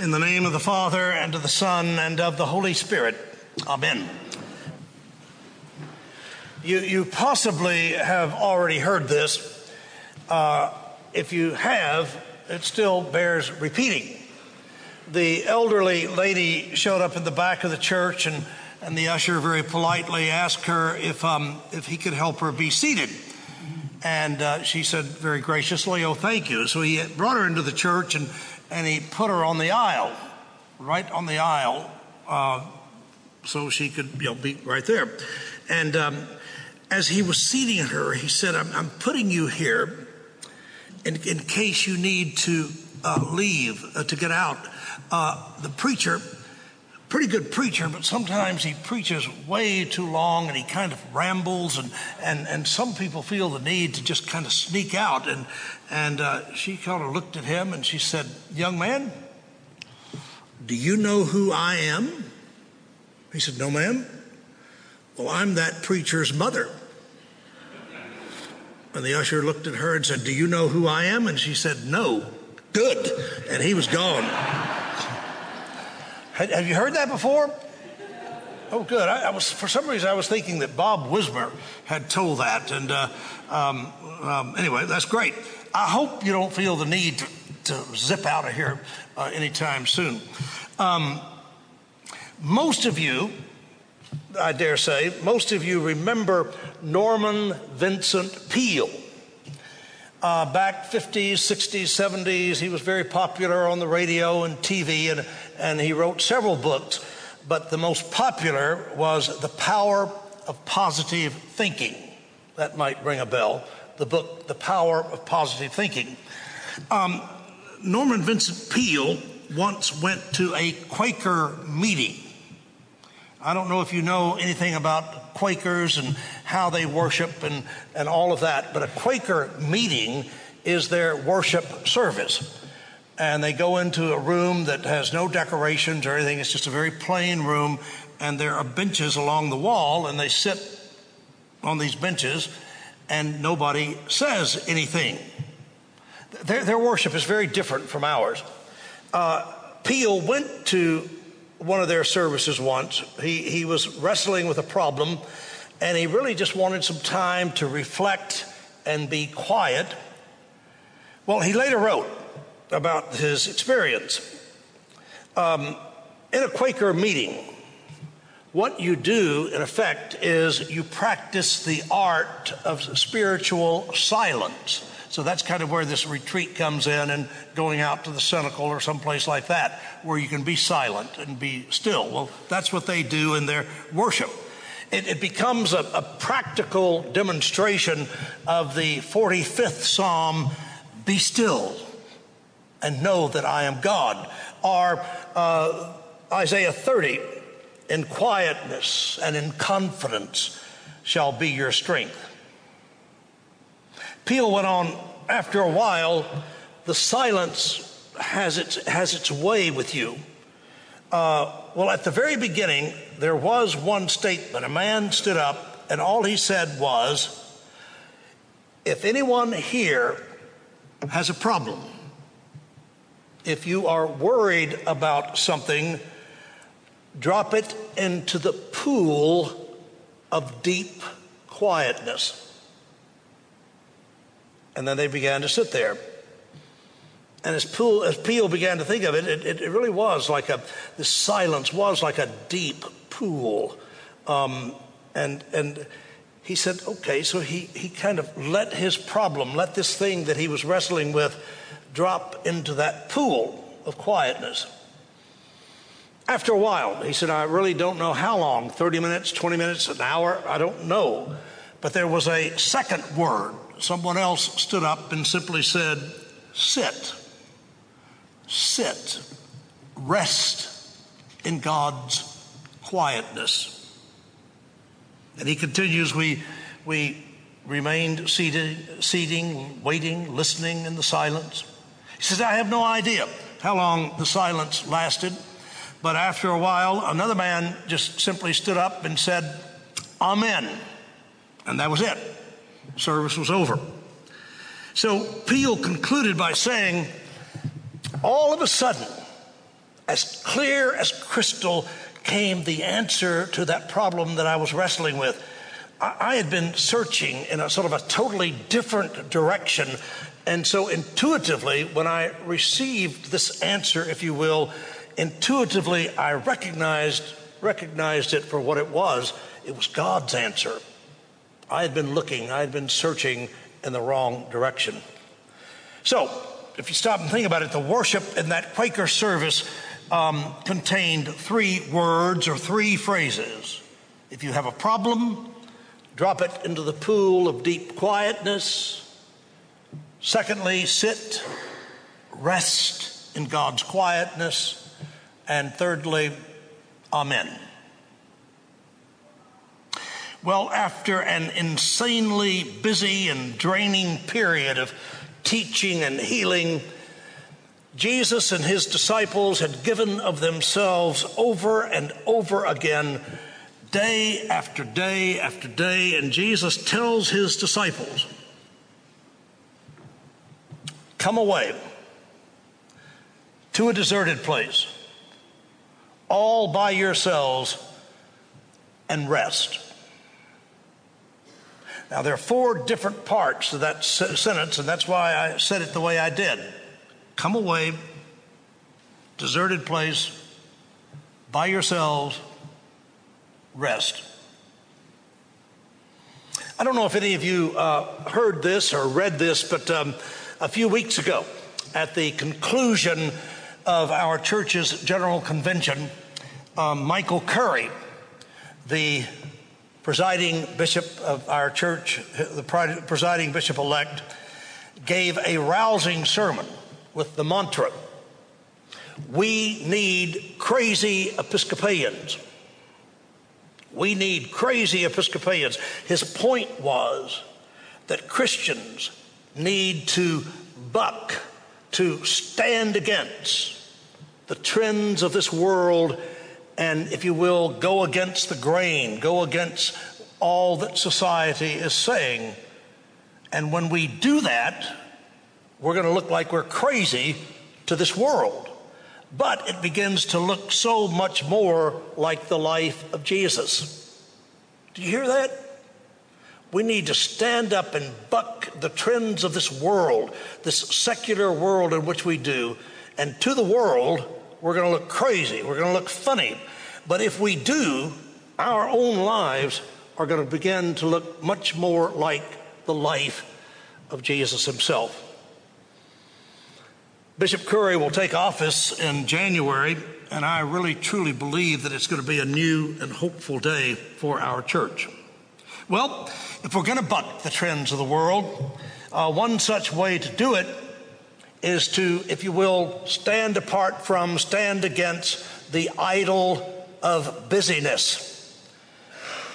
In the name of the Father, and of the Son, and of the Holy Spirit. Amen. You, you possibly have already heard this. Uh, if you have, it still bears repeating. The elderly lady showed up in the back of the church, and, and the usher very politely asked her if, um, if he could help her be seated. And uh, she said very graciously, Oh, thank you. So he brought her into the church and, and he put her on the aisle, right on the aisle, uh, so she could you know, be right there. And um, as he was seating her, he said, I'm, I'm putting you here in, in, case you need to uh, leave, uh, to get out. Uh, the preacher pretty good preacher, but sometimes he preaches way too long and he kind of rambles, and, and, and some people feel the need to just kind of sneak out. And, and uh, she kind of looked at him and she said, Young man, do you know who I am? He said, No, ma'am. Well, I'm that preacher's mother. And the usher looked at her and said, Do you know who I am? And she said, No. Good. And he was gone. Have you heard that before? Oh, good. I, I, was for some reason I was thinking that Bob Wismer had told that, and uh, um, um, anyway, that's great. I hope you don't feel the need to, to zip out of here uh, anytime soon. Um, most of you, I dare say, most of you remember Norman Vincent Peale. Uh, back 50s, 60s, 70s, he was very popular on the radio and TV, and, and he wrote several books. But the most popular was The Power of Positive Thinking. That might ring a bell. The book, The Power of Positive Thinking. Um, Norman Vincent Peale once went to a Quaker meeting. I don't know if you know anything about Quakers and how they worship and, and all of that, but a Quaker meeting is their worship service. And they go into a room that has no decorations or anything, it's just a very plain room, and there are benches along the wall, and they sit on these benches, and nobody says anything. Their, their worship is very different from ours. Uh, Peale went to one of their services once. He, he was wrestling with a problem and he really just wanted some time to reflect and be quiet. Well, he later wrote about his experience. Um, in a Quaker meeting, what you do, in effect, is you practice the art of spiritual silence. So that's kind of where this retreat comes in and going out to the cenacle or someplace like that, where you can be silent and be still. Well, that's what they do in their worship. It, it becomes a, a practical demonstration of the 45th Psalm Be still and know that I am God. Or uh, Isaiah 30, in quietness and in confidence shall be your strength. Peale went on, after a while, the silence has its, has its way with you. Uh, well, at the very beginning, there was one statement. A man stood up, and all he said was, If anyone here has a problem, if you are worried about something, drop it into the pool of deep quietness. And then they began to sit there. And as, Poole, as Peale began to think of it, it, it, really was like a, the silence was like a deep pool. Um, and, and he said, okay, so he, he kind of let his problem, let this thing that he was wrestling with drop into that pool of quietness. After a while, he said, I really don't know how long 30 minutes, 20 minutes, an hour, I don't know. But there was a second word. Someone else stood up and simply said, Sit sit, rest in God's quietness. And he continues, we, we remained seated, seating, waiting, listening in the silence. He says, I have no idea how long the silence lasted, but after a while, another man just simply stood up and said, Amen. And that was it. Service was over. So Peale concluded by saying, all of a sudden, as clear as crystal came the answer to that problem that I was wrestling with. I, had been searching in a sort of a totally different direction. And so intuitively, when I received this answer, if you will, intuitively I recognized recognized it for what it was. It was God's answer. I had been looking, I had been searching in the wrong direction. So, if you stop and think about it, the worship in that Quaker service um, contained three words or three phrases. If you have a problem, drop it into the pool of deep quietness. Secondly, sit, rest in God's quietness. And thirdly, Amen. Well, after an insanely busy and draining period of teaching and healing, Jesus and his disciples had given of themselves over and over again, day after day after day, and Jesus tells his disciples, Come away to a deserted place, all by yourselves, and rest. Now, there are four different parts to that sentence, and that's why I said it the way I did. Come away, deserted place, by yourselves, rest. I don't know if any of you uh, heard this or read this, but um, a few weeks ago, at the conclusion of our church's general convention, um, Michael Curry, the presiding bishop of our church, the presiding bishop elect, gave a rousing sermon with the mantra We need crazy Episcopalians. We need crazy Episcopalians. His point was that Christians need to buck, to stand against the trends of this world and, if you will, go against the grain, go against all that society is saying. And when we do that, we're going to look like we're crazy to this world. But it begins to look so much more like the life of Jesus. Do you hear that? We need to stand up and buck the trends of this world, this secular world in which we do. And to the world, we're going to look crazy. We're going to look funny. But if we do, our own lives are going to begin to look much more like the life of Jesus himself. Bishop Curry will take office in January, and I really truly believe that it's going to be a new and hopeful day for our church. Well, if we're going to buck the trends of the world, uh, one such way to do it is to, if you will, stand apart from, stand against the idol of busyness.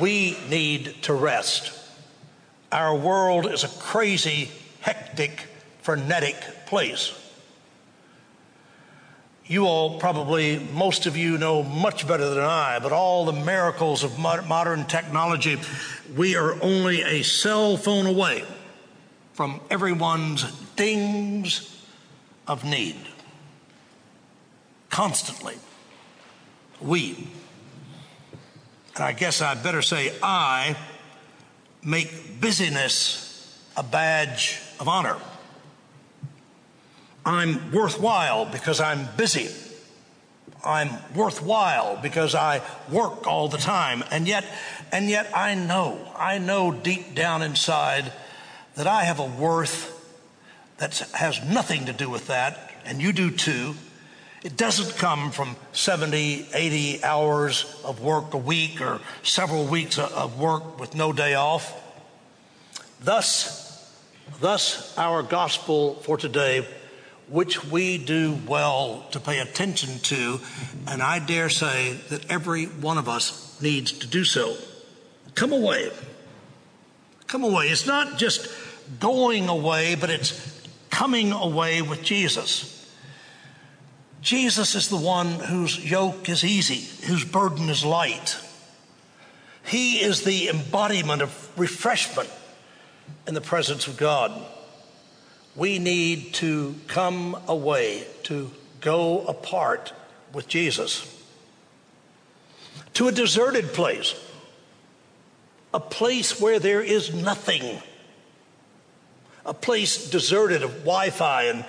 We need to rest. Our world is a crazy, hectic, frenetic place. You all probably, most of you know much better than I, but all the miracles of modern technology, we are only a cell phone away from everyone's dings of need. Constantly we, and I guess I'd better say I, make busyness a badge of honor. I'm worthwhile because I'm busy. I'm worthwhile because I work all the time. And yet, and yet I know, I know deep down inside that I have a worth that has nothing to do with that, and you do too. It doesn't come from 70, 80 hours of work a week or several weeks of work with no day off. Thus, thus our gospel for today, which we do well to pay attention to, and I dare say that every one of us needs to do so. Come away. Come away. It's not just going away, but it's coming away with Jesus. Jesus is the one whose yoke is easy, whose burden is light. He is the embodiment of refreshment in the presence of God. We need to come away, to go apart with Jesus to a deserted place, a place where there is nothing, a place deserted of Wi Fi and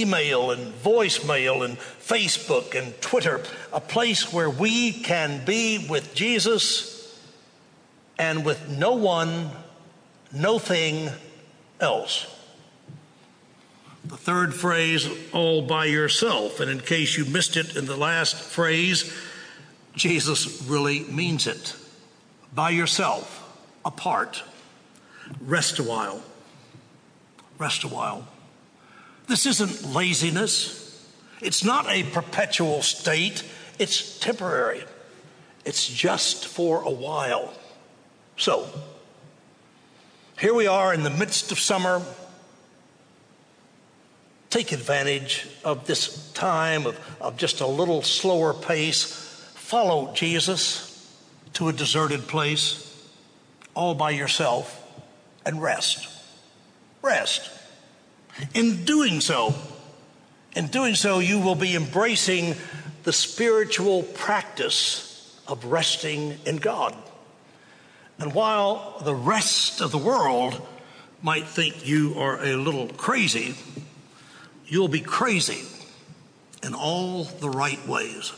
email and voicemail and Facebook and Twitter, a place where we can be with Jesus and with no one, no thing else. The third phrase, all by yourself. And in case you missed it in the last phrase, Jesus really means it. By yourself, apart. Rest a while. Rest a while. This isn't laziness. It's not a perpetual state. It's temporary. It's just for a while. So, here we are in the midst of summer. Take advantage of this time of, of just a little slower pace. Follow Jesus to a deserted place all by yourself and rest. Rest. In doing so, in doing so, you will be embracing the spiritual practice of resting in God. And while the rest of the world might think you are a little crazy, you'll be crazy in all the right ways.